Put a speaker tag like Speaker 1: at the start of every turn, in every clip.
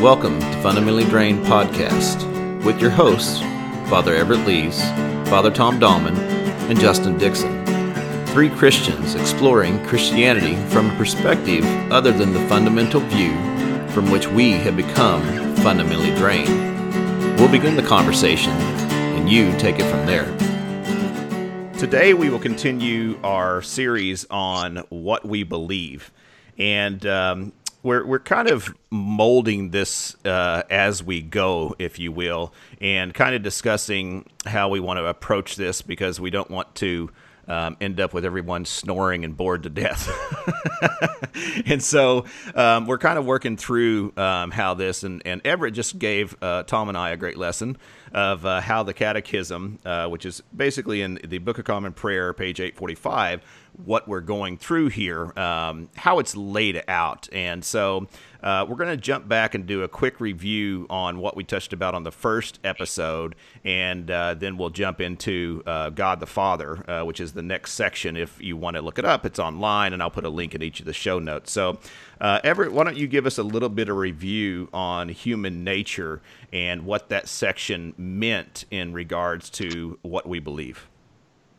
Speaker 1: Welcome to Fundamentally Drained Podcast with your hosts, Father Everett Lees, Father Tom Dahlman, and Justin Dixon. Three Christians exploring Christianity from a perspective other than the fundamental view from which we have become fundamentally drained. We'll begin the conversation, and you take it from there. Today, we will continue our series on what we believe. And um, we're we're kind of molding this uh, as we go, if you will, and kind of discussing how we want to approach this because we don't want to um, end up with everyone snoring and bored to death. and so um, we're kind of working through um, how this, and, and Everett just gave uh, Tom and I a great lesson of uh, how the Catechism, uh, which is basically in the Book of Common Prayer, page 845, what we're going through here, um, how it's laid out. And so uh, we're going to jump back and do a quick review on what we touched about on the first episode, and uh, then we'll jump into uh, God the Father, uh, which is the next section. If you want to look it up, it's online, and I'll put a link in each of the show notes. So, uh, Everett, why don't you give us a little bit of review on human nature and what that section meant in regards to what we believe?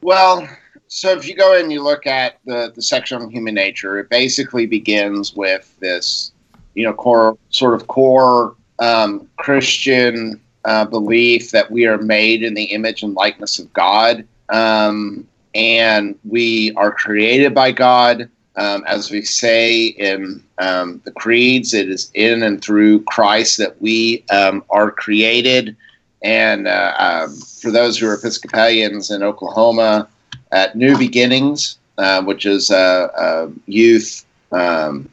Speaker 2: Well, so if you go and you look at the, the section on human nature, it basically begins with this, you know, core sort of core um, Christian uh, belief that we are made in the image and likeness of God, um, and we are created by God. Um, as we say in um, the creeds, it is in and through Christ that we um, are created. And uh, um, for those who are Episcopalians in Oklahoma, at New Beginnings, uh, which is a, a youth um,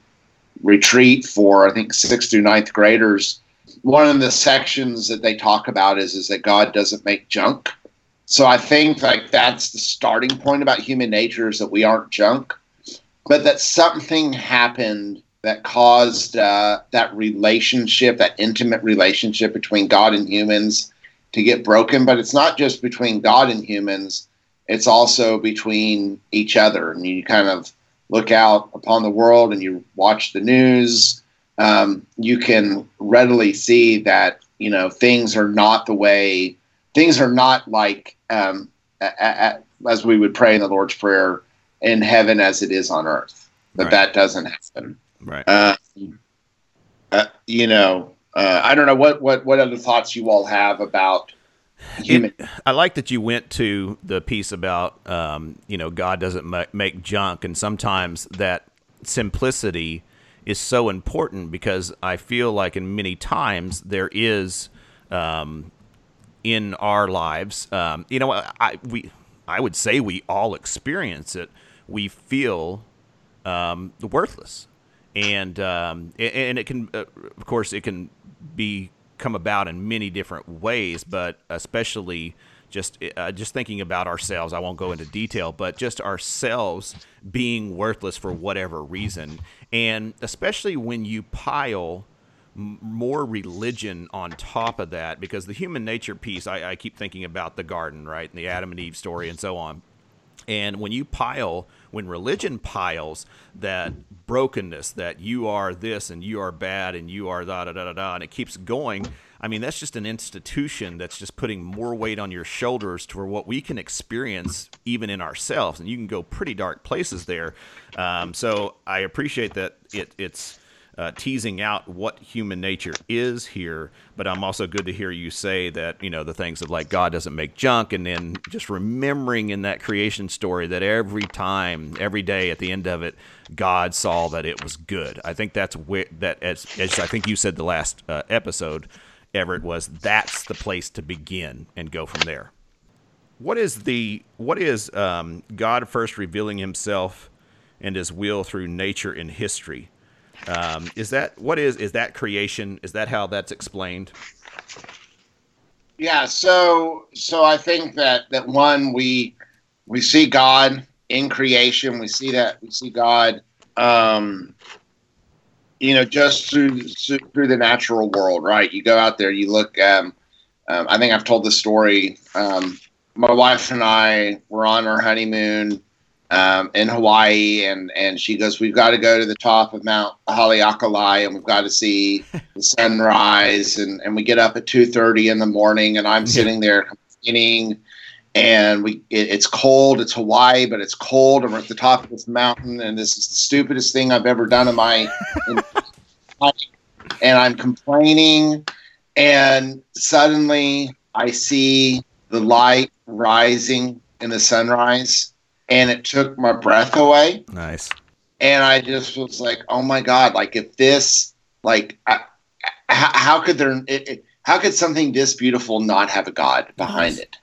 Speaker 2: retreat for I think sixth through ninth graders. One of the sections that they talk about is is that God doesn't make junk. So I think like that's the starting point about human nature is that we aren't junk, but that something happened that caused uh, that relationship, that intimate relationship between God and humans, to get broken. But it's not just between God and humans it's also between each other. And you kind of look out upon the world and you watch the news, um, you can readily see that, you know, things are not the way, things are not like, um, a, a, as we would pray in the Lord's Prayer, in heaven as it is on earth. But right. that doesn't happen.
Speaker 1: Right. Uh,
Speaker 2: uh, you know, uh, I don't know what, what, what other thoughts you all have about
Speaker 1: it, I like that you went to the piece about, um, you know, God doesn't ma- make junk, and sometimes that simplicity is so important because I feel like in many times there is um, in our lives, um, you know, I we I would say we all experience it. We feel um, worthless, and um, and it can, uh, of course, it can be come about in many different ways, but especially just uh, just thinking about ourselves. I won't go into detail, but just ourselves being worthless for whatever reason, and especially when you pile more religion on top of that, because the human nature piece, I, I keep thinking about the garden, right, and the Adam and Eve story, and so on. And when you pile, when religion piles that brokenness, that you are this and you are bad and you are da da da da da, and it keeps going. I mean, that's just an institution that's just putting more weight on your shoulders for what we can experience even in ourselves, and you can go pretty dark places there. Um, so I appreciate that it, it's uh, teasing out what human nature is here. But I'm also good to hear you say that you know the things of like God doesn't make junk, and then just remembering in that creation story that every time, every day, at the end of it, God saw that it was good. I think that's where that as, as I think you said the last uh, episode, Everett was that's the place to begin and go from there. What is the what is um, God first revealing Himself and His will through nature and history? Um, is that what is is that creation? Is that how that's explained?
Speaker 2: Yeah. So so I think that that one we we see God in creation. We see that we see God. Um, you know, just through through the natural world, right? You go out there, you look. Um, um, I think I've told this story. Um, my wife and I were on our honeymoon um, in Hawaii, and and she goes, "We've got to go to the top of Mount Haleakala, and we've got to see the sunrise." And and we get up at two thirty in the morning, and I'm sitting there complaining, and we it, it's cold. It's Hawaii, but it's cold, and we're at the top of this mountain, and this is the stupidest thing I've ever done in my. In my and I'm complaining, and suddenly I see the light rising in the sunrise, and it took my breath away.
Speaker 1: Nice.
Speaker 2: And I just was like, "Oh my god! Like if this, like, I, how, how could there? It, it, how could something this beautiful not have a god behind
Speaker 1: Nice.
Speaker 2: it?"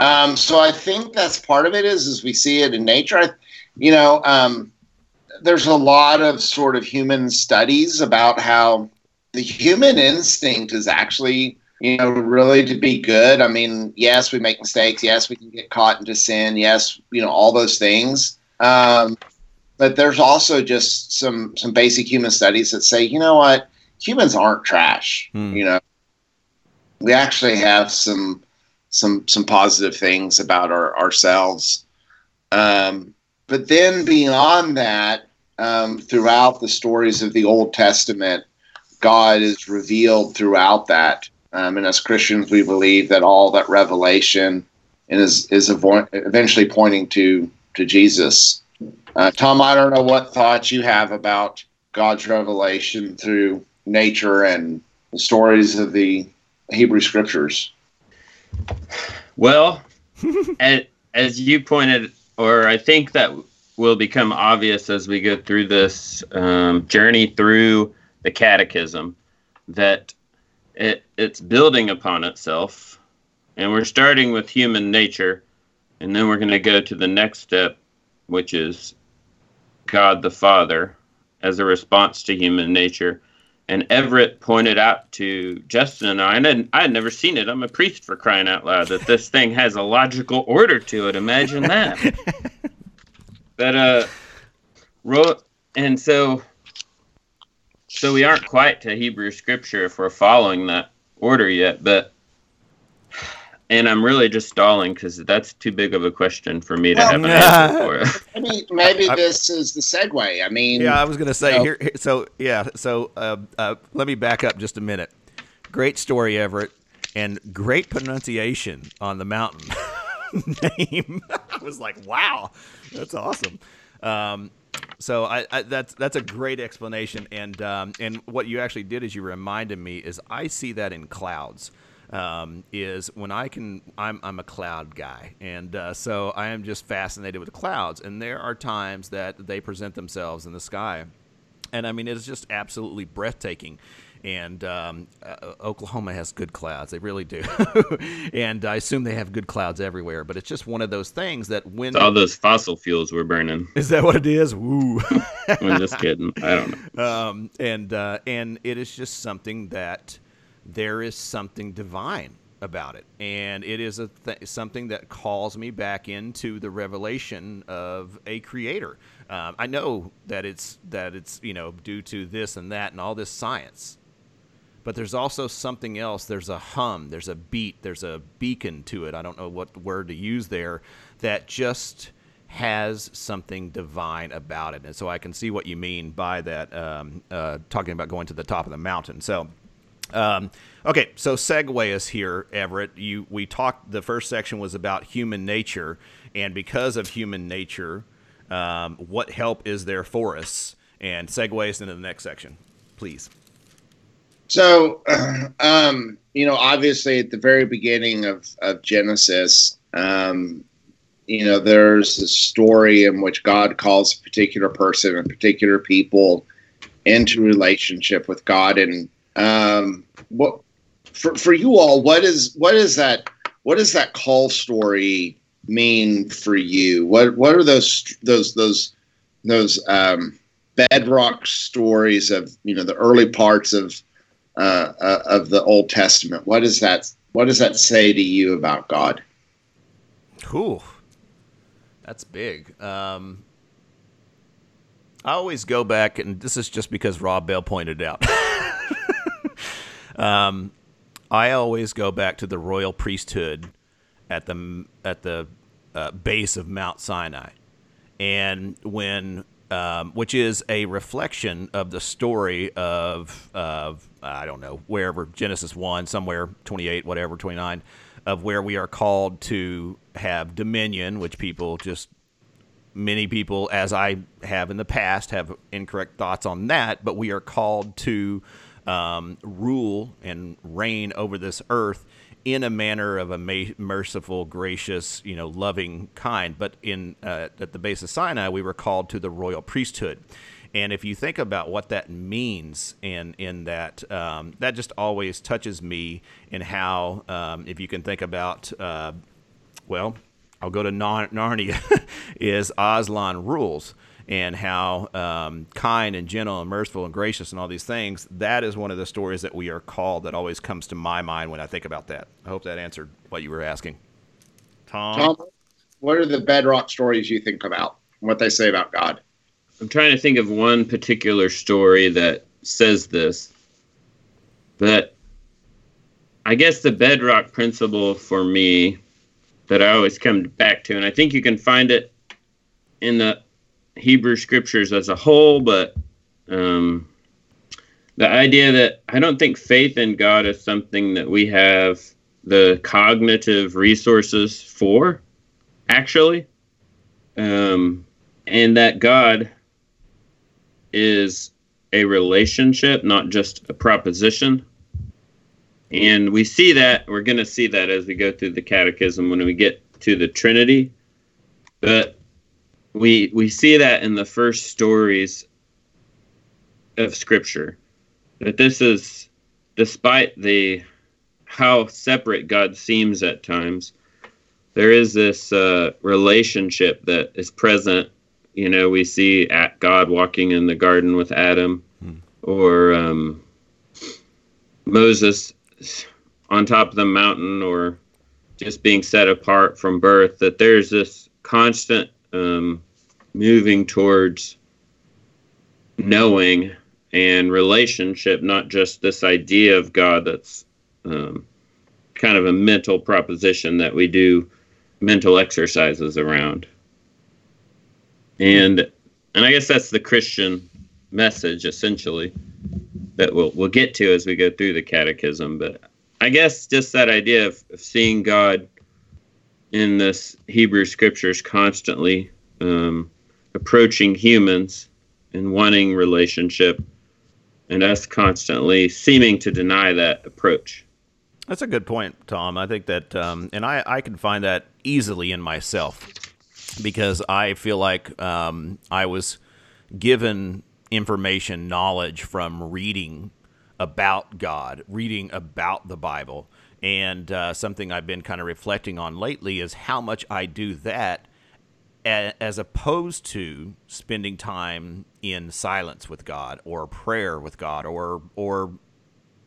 Speaker 2: Um, so I think that's part of it. Is as we see it in nature. I, you know, um, there's a lot of sort of human studies about how the human instinct is actually you know really to be good. I mean yes we make mistakes. Yes we can get caught into sin. Yes you know all those things. Um, but there's also just some some basic human studies that say you know what? Humans aren't trash
Speaker 1: Hmm.
Speaker 2: you know? We actually have some some some positive things about our, ourselves. Um, but then beyond that um, throughout the stories of the old testament god is revealed throughout that um, and as christians we believe that all that revelation is is avo- eventually pointing to to jesus. Uh, tom i don't know what thoughts you have about god's revelation through nature and the stories of the hebrew scriptures.
Speaker 3: Well, as, as you pointed, or I think that will become obvious as we go through this um, journey through the catechism, that it, it's building upon itself. And we're starting with human nature, and then we're going to go to the next step, which is God the Father as a response to human nature. And Everett pointed out to Justin and I, and I, I had never seen it. I'm a priest for crying out loud, that this thing has a logical order to it. Imagine that. but, uh, ro- and so, so we aren't quite to Hebrew scripture if we're following that order yet, but, and I'm really just stalling because that's too big of a question for me to
Speaker 2: Well,
Speaker 3: have an answer for.
Speaker 2: maybe, maybe this is the segue i mean
Speaker 1: Yeah, I was going to say
Speaker 2: No.
Speaker 1: here, here- So yeah, so uh, uh, let me back up just a minute. Great story, Everett, and great pronunciation on the mountain name. I was like, wow, that's awesome. Um, so I, I, that's that's a great explanation, and um, and what you actually did is you reminded me is I see that in clouds. Um, is when I can I'm I'm a cloud guy, and uh, so I am just fascinated with clouds, and there are times that they present themselves in the sky, and I mean it's just absolutely breathtaking. And um, uh, Oklahoma has good clouds; they really do. and I assume they have good clouds everywhere. But it's just one of those things that when
Speaker 3: all those fossil fuels we're burning.
Speaker 1: is that what it is? Woo.
Speaker 3: I'm just kidding. I don't know.
Speaker 1: um, and uh, and it is just something that there is something divine about it, and it is a th- something that calls me back into the revelation of a creator. Um, I know that it's that it's you know due to this and that and all this science, but there's also something else. There's a hum. There's a beat. There's a beacon to it. I don't know what word to use there. That just has something divine about it, and so I can see what you mean by that. Um, uh, talking about going to the top of the mountain. So. Um, okay, so segue us here, Everett. You we talked. The first section was about human nature, and because of human nature, um, what help is there for us? And segue us into the next section, please.
Speaker 2: So, um, you know, obviously at the very beginning of, of Genesis, um, you know, there's a story in which God calls a particular person and particular people into relationship with God. And um, what for, for you all, what is what is that? What does that call story mean for you? What what are those those those those um, bedrock stories of you know the early parts of uh, uh, of the Old Testament. What does that What does that say to you about God?
Speaker 1: Cool. That's big. Um, I always go back, and this is just because Rob Bell pointed out. um, I always go back to the royal priesthood at the at the uh, base of Mount Sinai, and when um, which is a reflection of the story of of I don't know wherever Genesis one somewhere twenty eight whatever twenty nine of where we are called to have dominion, which people just many people, as I have in the past, have incorrect thoughts on that. But we are called to um, rule and reign over this earth in a manner of a ma- merciful, gracious, you know, loving kind. But in uh, at the base of Sinai, we were called to the royal priesthood. And if you think about what that means, and in, in that, um, that just always touches me in how, um, if you can think about, uh, well, I'll go to Narnia, is Aslan rules and how um, kind and gentle and merciful and gracious and all these things. That is one of the stories that we are called that always comes to my mind when I think about that. I hope that answered what you were asking. Tom? Tom,
Speaker 2: what are the bedrock stories you think about? What they say about God?
Speaker 3: I'm trying to think of one particular story that says this, but I guess the bedrock principle for me that I always come back to, and I think you can find it in the Hebrew scriptures as a whole, but um, the idea that I don't think faith in God is something that we have the cognitive resources for, actually, um, and that God is a relationship, not just a proposition. And we see that, we're going to see that as we go through the catechism when we get to the Trinity. But we we see that in the first stories of scripture that this is despite the how separate God seems at times there is this uh, relationship that is present you know, we see at God walking in the garden with Adam, hmm. or um, Moses on top of the mountain, or just being set apart from birth. That there's this constant um, moving towards knowing and relationship, not just this idea of God that's um, kind of a mental proposition that we do mental exercises around and and I guess that's the Christian message essentially that we'll we'll get to as we go through the catechism. But I guess just that idea of, of seeing God in this Hebrew scriptures constantly um, approaching humans and wanting relationship, and us constantly seeming to deny that approach.
Speaker 1: That's a good point, Tom. I think that, um, and I, I can find that easily in myself because I feel like um, I was given information, knowledge from reading about God, reading about the Bible. And uh, something I've been kind of reflecting on lately is how much I do that as opposed to spending time in silence with God or prayer with God or or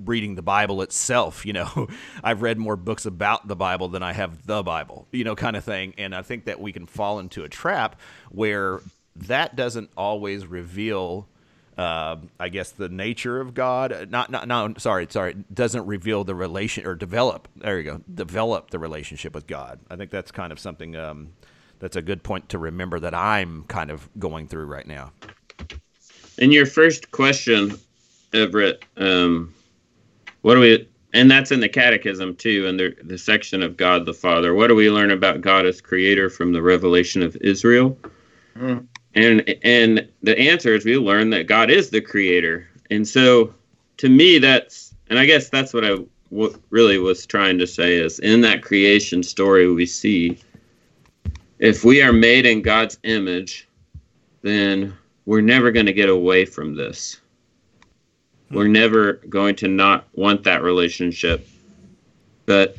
Speaker 1: reading the Bible itself. You know, I've read more books about the Bible than I have the Bible, you know, kind of thing. And I think that we can fall into a trap where that doesn't always reveal. Uh, I guess the nature of God, not, not, no, sorry, sorry, doesn't reveal the relation or develop. There you go, develop the relationship with God. I think that's kind of something um, that's a good point to remember that I'm kind of going through right now.
Speaker 3: In your first question, Everett, um, what do we and that's in the catechism too in the, the section of god the father. What do we learn about god as creator from the revelation of israel? Mm. and and the answer is we learn that god is the creator. And so to me that's and i guess that's what I w- really was trying to say is in that creation story we see if we are made in god's image then we're never going to get away from this we're never going to not want that relationship. But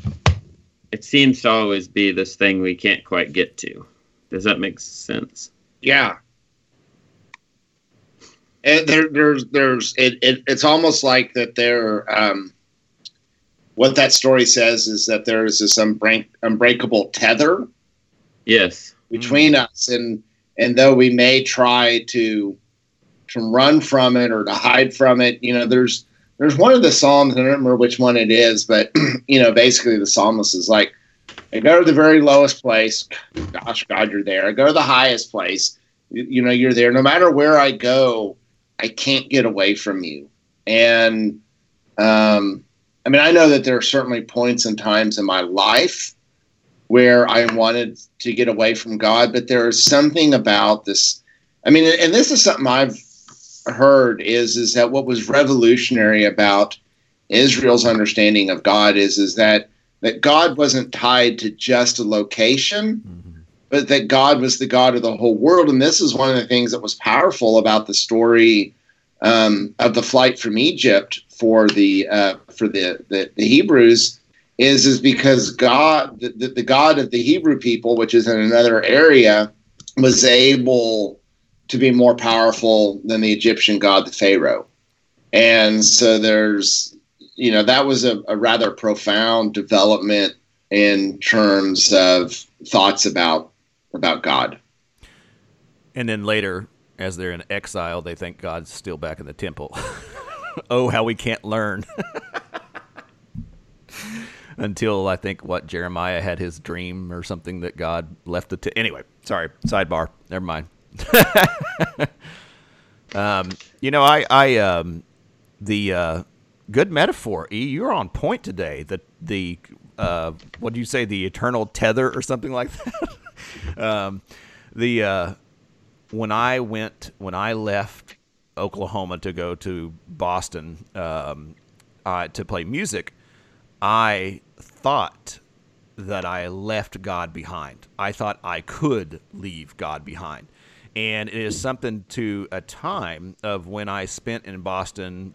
Speaker 3: it seems to always be this thing we can't quite get to. Does that make sense?
Speaker 2: Yeah. And there, there's, there's, it, it, it's almost like that there, um, what that story says is that there is this unbreak, unbreakable tether.
Speaker 3: Yes.
Speaker 2: Between mm-hmm. us. And, and though we may try to, to run from it or to hide from it. You know, there's there's one of the psalms. I don't remember which one it is, but you know, basically the psalmist is like, I go to the very lowest place. Gosh, God, you're there. I go to the highest place. you know you're there no matter where I go. I can't get away from you. And um, I mean, I know that there are certainly points and times in my life where I wanted to get away from God, but there is something about this. I mean, and this is something I've heard is is that what was revolutionary about Israel's understanding of God is is that that God wasn't tied to just a location, mm-hmm. but that God was the God of the whole world. And this is one of the things that was powerful about the story um, of the flight from Egypt for the uh, for the, the, the Hebrews is is because God the, the God of the Hebrew people, which is in another area, was able to be more powerful than the Egyptian god, the Pharaoh. And so there's you know that was a, a rather profound development in terms of thoughts about about God.
Speaker 1: And then later, as they're in exile, they think God's still back in the temple. oh, how we can't learn. Until I think what Jeremiah had his dream or something that God left the. T- anyway, sorry, sidebar. Never mind. um, you know, I, I, um, the uh, good metaphor. E, you're on point today. The the uh, what do you say? The eternal tether or something like that. um, the uh, when I went when I left Oklahoma to go to Boston um, to play music, I thought that I left God behind. I thought I could leave God behind. And it is something to a time of when I spent in Boston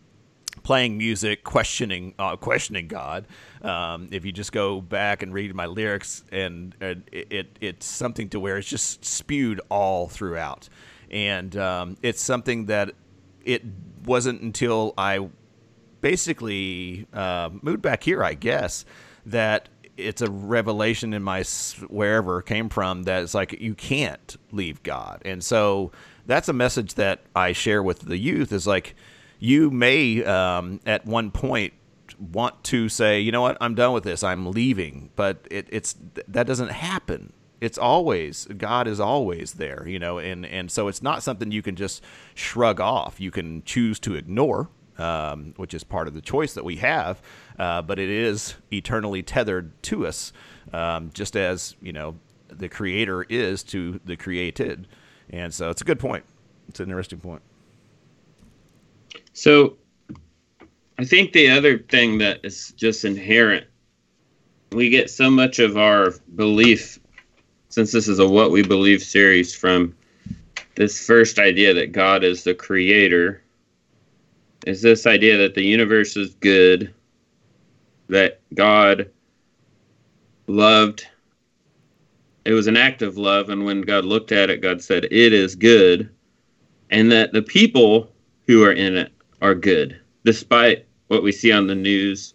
Speaker 1: playing music, questioning uh, questioning God. Um, if you just go back and read my lyrics, and, and it, it, it's something to where it's just spewed all throughout, and um, it's something that it wasn't until I basically uh, moved back here, I guess, that it's a revelation in my wherever came from that it's like you can't leave God, and so that's a message that I share with the youth is like you may um, at one point want to say, you know what, I'm done with this, I'm leaving, but it, it's that doesn't happen. It's always God is always there, you know, and and so it's not something you can just shrug off. You can choose to ignore, um, which is part of the choice that we have, uh, but it is eternally tethered to us, um, just as you know the Creator is to the created, and so it's a good point. It's an interesting point.
Speaker 3: So I think the other thing that is just inherent, we get so much of our belief, since this is a What We Believe series, from this first idea that God is the creator, is this idea that the universe is good, that God loved. It was an act of love, and when God looked at it, God said, It is good. And that the people who are in it are good, despite what we see on the news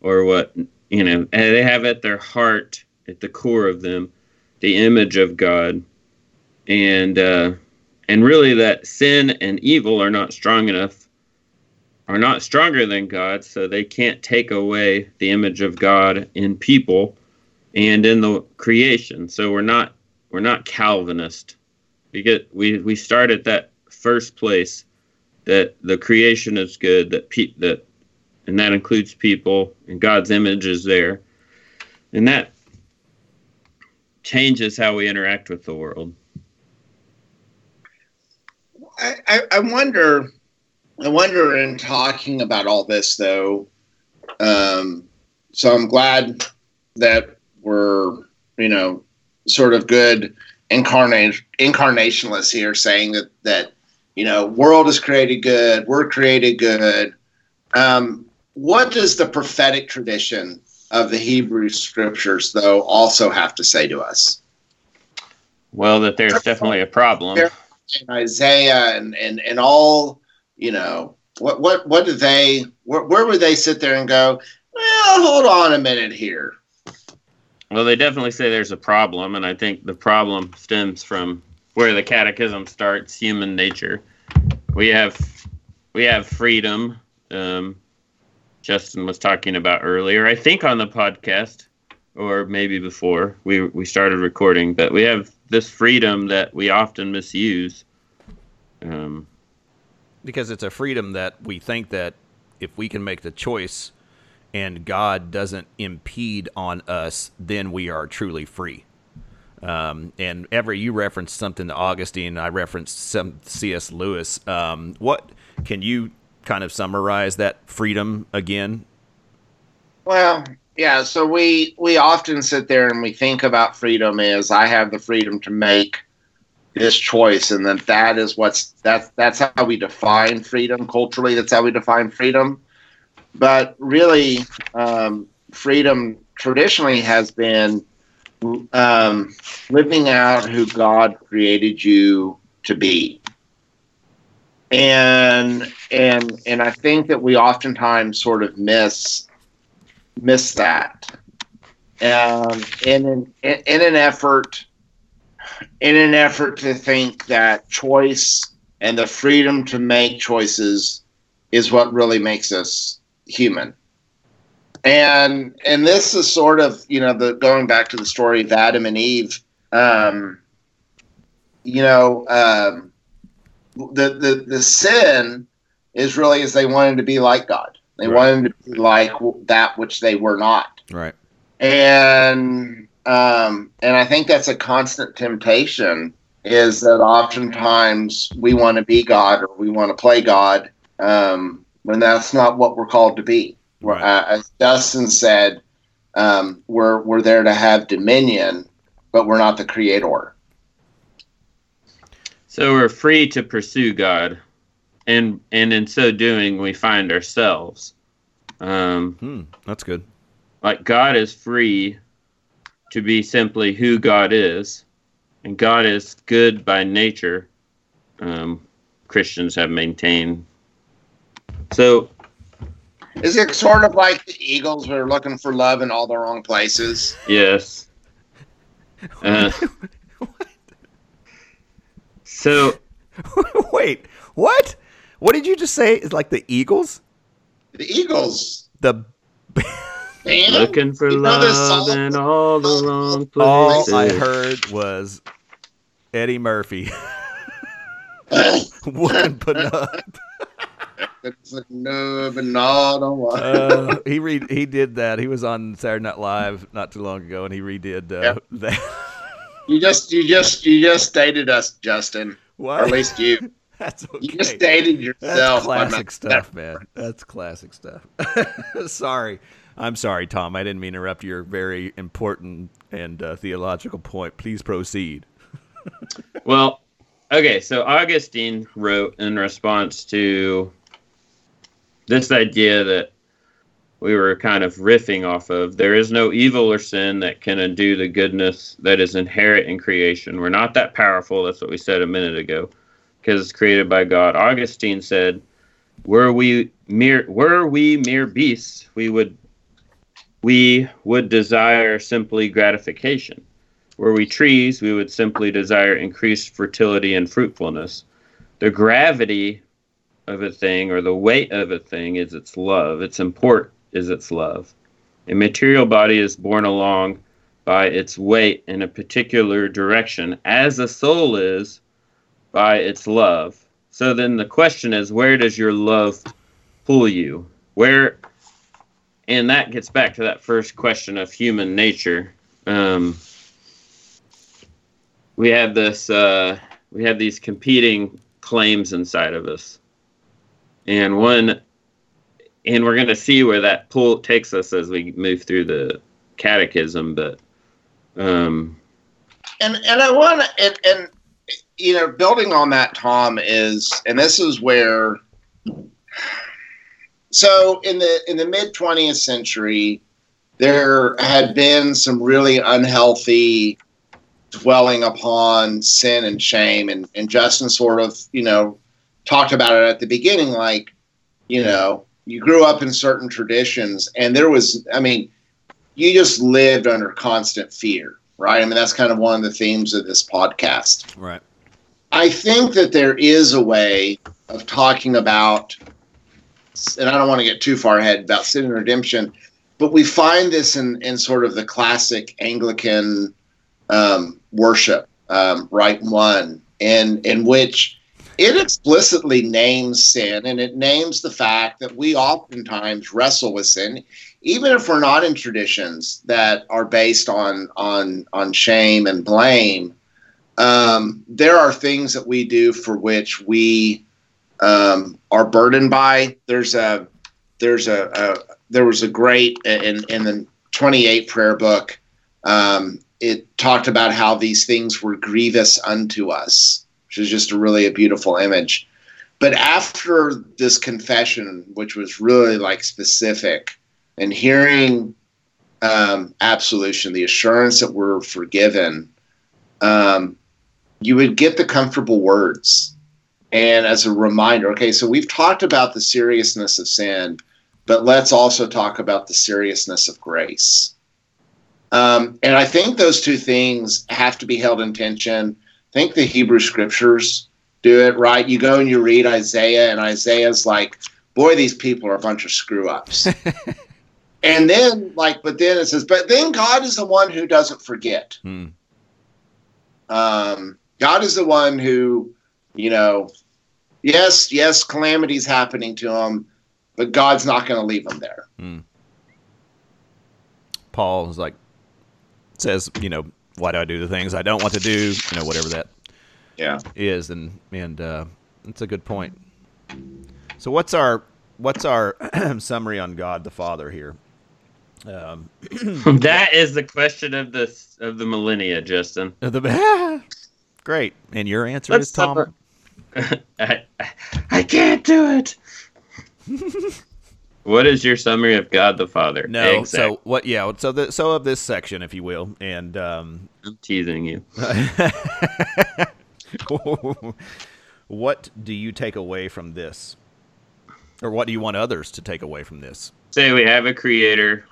Speaker 3: or what you know. They have at their heart, at the core of them, the image of God, and uh, and really that sin and evil are not strong enough, are not stronger than God, so they can't take away the image of God in people and in the creation. So we're not we're not Calvinist. We get we we start at that first place that the creation is good, that pe- that and that includes people, and God's image is there, and that changes how we interact with the world.
Speaker 2: I, I, I wonder, I wonder in talking about all this though. Um, so I'm glad that we're, you know, sort of good incarnate incarnationalists here, saying that that you know, world is created good, we're created good. Um, what does the prophetic tradition of the Hebrew scriptures, though, also have to say to us?
Speaker 3: Well, that there's definitely a problem.
Speaker 2: In Isaiah and, and, and all, you know, what what what do they where, where would they sit there and go, well, hold on a minute here.
Speaker 3: Well, they definitely say there's a problem, and I think the problem stems from where the catechism starts human nature. We have we have freedom um, justin was talking about earlier. I think on the podcast or maybe before we we started recording but we have this freedom that we often misuse. Um,
Speaker 1: because it's a freedom that we think that if we can make the choice and God doesn't impede on us, then we are truly free. Um, and every you referenced something to Augustine, I referenced some C.S. Lewis. Um, what can you kind of summarize that freedom again?
Speaker 2: Well, yeah. So we we often sit there and we think about freedom as I have the freedom to make this choice, and that that is what's that's that's how we define freedom culturally. That's how we define freedom. But really, um, freedom traditionally has been um, living out who God created you to be. And and and I think that we oftentimes sort of miss miss that. Um, in an in an effort in an effort to think that choice and the freedom to make choices is what really makes us human and and this is sort of you know the going back to the story of Adam and Eve. Um, you know, um, the the the sin is really as they wanted to be like God. They
Speaker 1: Right.
Speaker 2: wanted to be like that which they were not,
Speaker 1: Right.
Speaker 2: and um, and I think that's a constant temptation. Is that oftentimes we want to be God or we want to play God um, when that's not what we're called to be.
Speaker 1: Right.
Speaker 2: Uh, as Dustin said, um, we're we're there to have dominion, but we're not the creator.
Speaker 3: so we're free to pursue God, and and in so doing, we find ourselves. Um,
Speaker 1: Hmm. That's good.
Speaker 3: like God is free to be simply who God is, and God is good by nature. Um, Christians have maintained. So
Speaker 2: Is it sort of like the Eagles are looking for love in all the wrong places?
Speaker 3: yes. Uh, so
Speaker 1: Wait. What? What did you just say? Is like the Eagles?
Speaker 2: The Eagles,
Speaker 1: The
Speaker 2: man.
Speaker 3: looking for
Speaker 2: You know this
Speaker 3: love
Speaker 2: song?
Speaker 3: in all the wrong places. all.
Speaker 1: I heard was Eddie Murphy whooping Panub.
Speaker 2: It's like, no, but no, don't worry.
Speaker 1: Uh, he re- he did that. He was on Saturday Night Live not too long ago, and he redid uh,
Speaker 2: Yep.
Speaker 1: that.
Speaker 2: You just, you just, you just dated us, Justin,
Speaker 1: what?
Speaker 2: or at least you.
Speaker 1: That's okay.
Speaker 2: You just dated yourself. by
Speaker 1: classic
Speaker 2: not-
Speaker 1: stuff, man. That's classic stuff. sorry. I'm sorry, Tom. I didn't mean to interrupt your very important and uh, theological point. Please proceed.
Speaker 3: Well, okay, so Augustine wrote in response to this idea that we were kind of riffing off of there is no evil or sin that can undo the goodness that is inherent in creation. We're not that powerful. That's what we said a minute ago because it's created by God. Augustine said, were we mere were we mere beasts, we would we would desire simply gratification. Were we trees, we would simply desire increased fertility and fruitfulness. The gravity of a thing or the weight of a thing is its love. Its import is its love. A material body is borne along by its weight in a particular direction, as a soul is by its love. So then the question is where does your love pull you? Where and that gets back to that first question of human nature. Um, we have this uh, we have these competing claims inside of us and one and we're going to see where that pull takes us as we move through the catechism but um
Speaker 2: and and I want to and, and you know building on that Tom is and this is where so in the in the mid 20th century there had been some really unhealthy dwelling upon sin and shame and and Justin sort of you know talked about it at the beginning like you know you grew up in certain traditions and there was I mean you just lived under constant fear right? I mean, that's kind of one of the themes of this podcast.
Speaker 1: Right.
Speaker 2: I think that there is a way of talking about, and I don't want to get too far ahead about sin and redemption, but we find this in, in sort of the classic Anglican um, worship, um, Rite One, in in which it explicitly names sin and it names the fact that we oftentimes wrestle with sin even if we're not in traditions that are based on on on shame and blame. Um, there are things that we do for which we um, are burdened by there's a there's a, a there was a great in in the 28 prayer book um, it talked about how these things were grievous unto us which is just a really a beautiful image. But after this confession, which was really like specific, and hearing um, absolution, the assurance that we're forgiven, um, you would get the comfortable words. And as a reminder, okay, so we've talked about the seriousness of sin, but let's also talk about the seriousness of grace. Um, and I think those two things have to be held in tension think the Hebrew scriptures do it right. You go and you read Isaiah, and Isaiah's like, boy, these people are a bunch of screw ups. and then, like, but then it says, but then God is the one who doesn't forget. Hmm. Um, God is the one who, you know, yes, yes, calamity's happening to him, but God's not going to leave him there. Hmm.
Speaker 1: Paul is like, says, you know, why do I do the things I don't want to do? You know, whatever that
Speaker 2: yeah
Speaker 1: is, and and uh, that's a good point. So what's our what's our summary on God the Father here?
Speaker 3: Um, that is the question of the of the millennia, Justin.
Speaker 1: The, great, and your answer Let's is Tom.
Speaker 3: I, I can't do it. What is your summary of God the Father?
Speaker 1: No, so what? Yeah, so the so of this section, if you will, and um,
Speaker 3: I'm teasing you.
Speaker 1: what do you take away from this, or what do you want others to take away from this?
Speaker 3: Say we have a creator.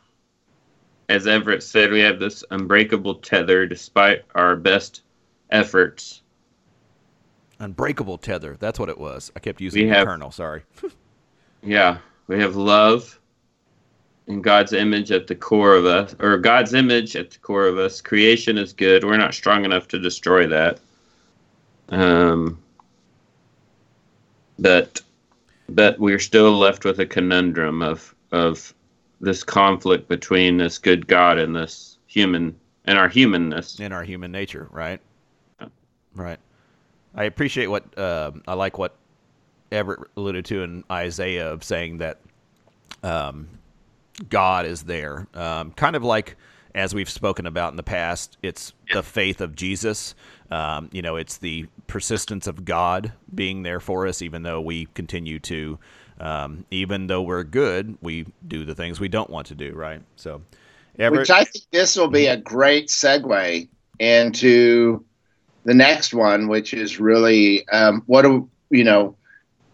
Speaker 3: As Everett said, we have this unbreakable tether, despite our best efforts.
Speaker 1: Unbreakable tether. That's what it was. I kept using we have, kernel. Sorry.
Speaker 3: yeah, we have love and God's image at the core of us, or God's image at the core of us. Creation is good. We're not strong enough to destroy that. Um, but but we're still left with a conundrum of of this conflict between this good God and this human and our humanness
Speaker 1: and our human nature, right? Right. I appreciate what uh, I like what Everett alluded to in Isaiah of saying that um, God is there. Um, kind of like as we've spoken about in the past, it's the faith of Jesus. Um, you know, it's the persistence of God being there for us, even though we continue to, um, even though we're good, we do the things we don't want to do, right? So,
Speaker 2: Everett, which I think this will be a great segue into the next one, which is really um, what do you know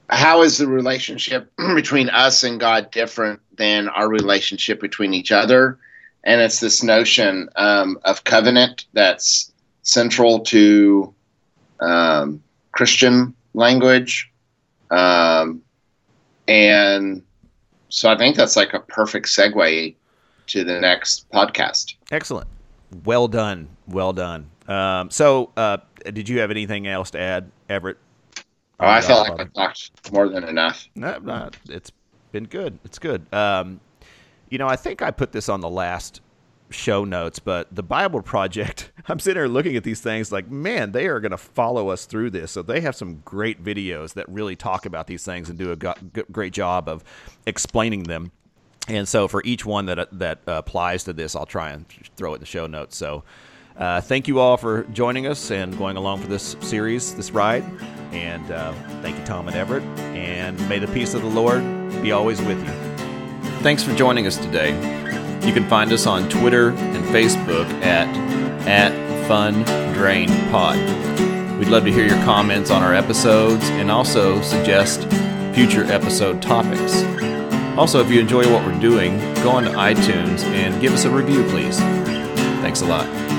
Speaker 2: how is the relationship between us and God different than our relationship between each other? And it's this notion um, of covenant that's central to um, Christian language. Um, and so I think that's like a perfect segue to the next podcast.
Speaker 1: Excellent. Well done. Well done. Um, so, uh, did you have anything else to add, Everett?
Speaker 2: Oh, I felt like I talked more than enough.
Speaker 1: No, no, it's been good. It's good. Um, you know, I think I put this on the last show notes, but the Bible Project, I'm sitting here looking at these things like, man, they are going to follow us through this. So they have some great videos that really talk about these things and do a go- great job of explaining them. And so for each one that that applies to this, I'll try and throw it in the show notes. So uh, thank you all for joining us and going along for this series, this ride. And uh, thank you, Tom and Everett. And may the peace of the Lord be always with you. Thanks for joining us today. You can find us on Twitter and Facebook at, at Fun Drain Pod. We'd love to hear your comments on our episodes and also suggest future episode topics. Also, if you enjoy what we're doing, go on to iTunes and give us a review, please. Thanks a lot.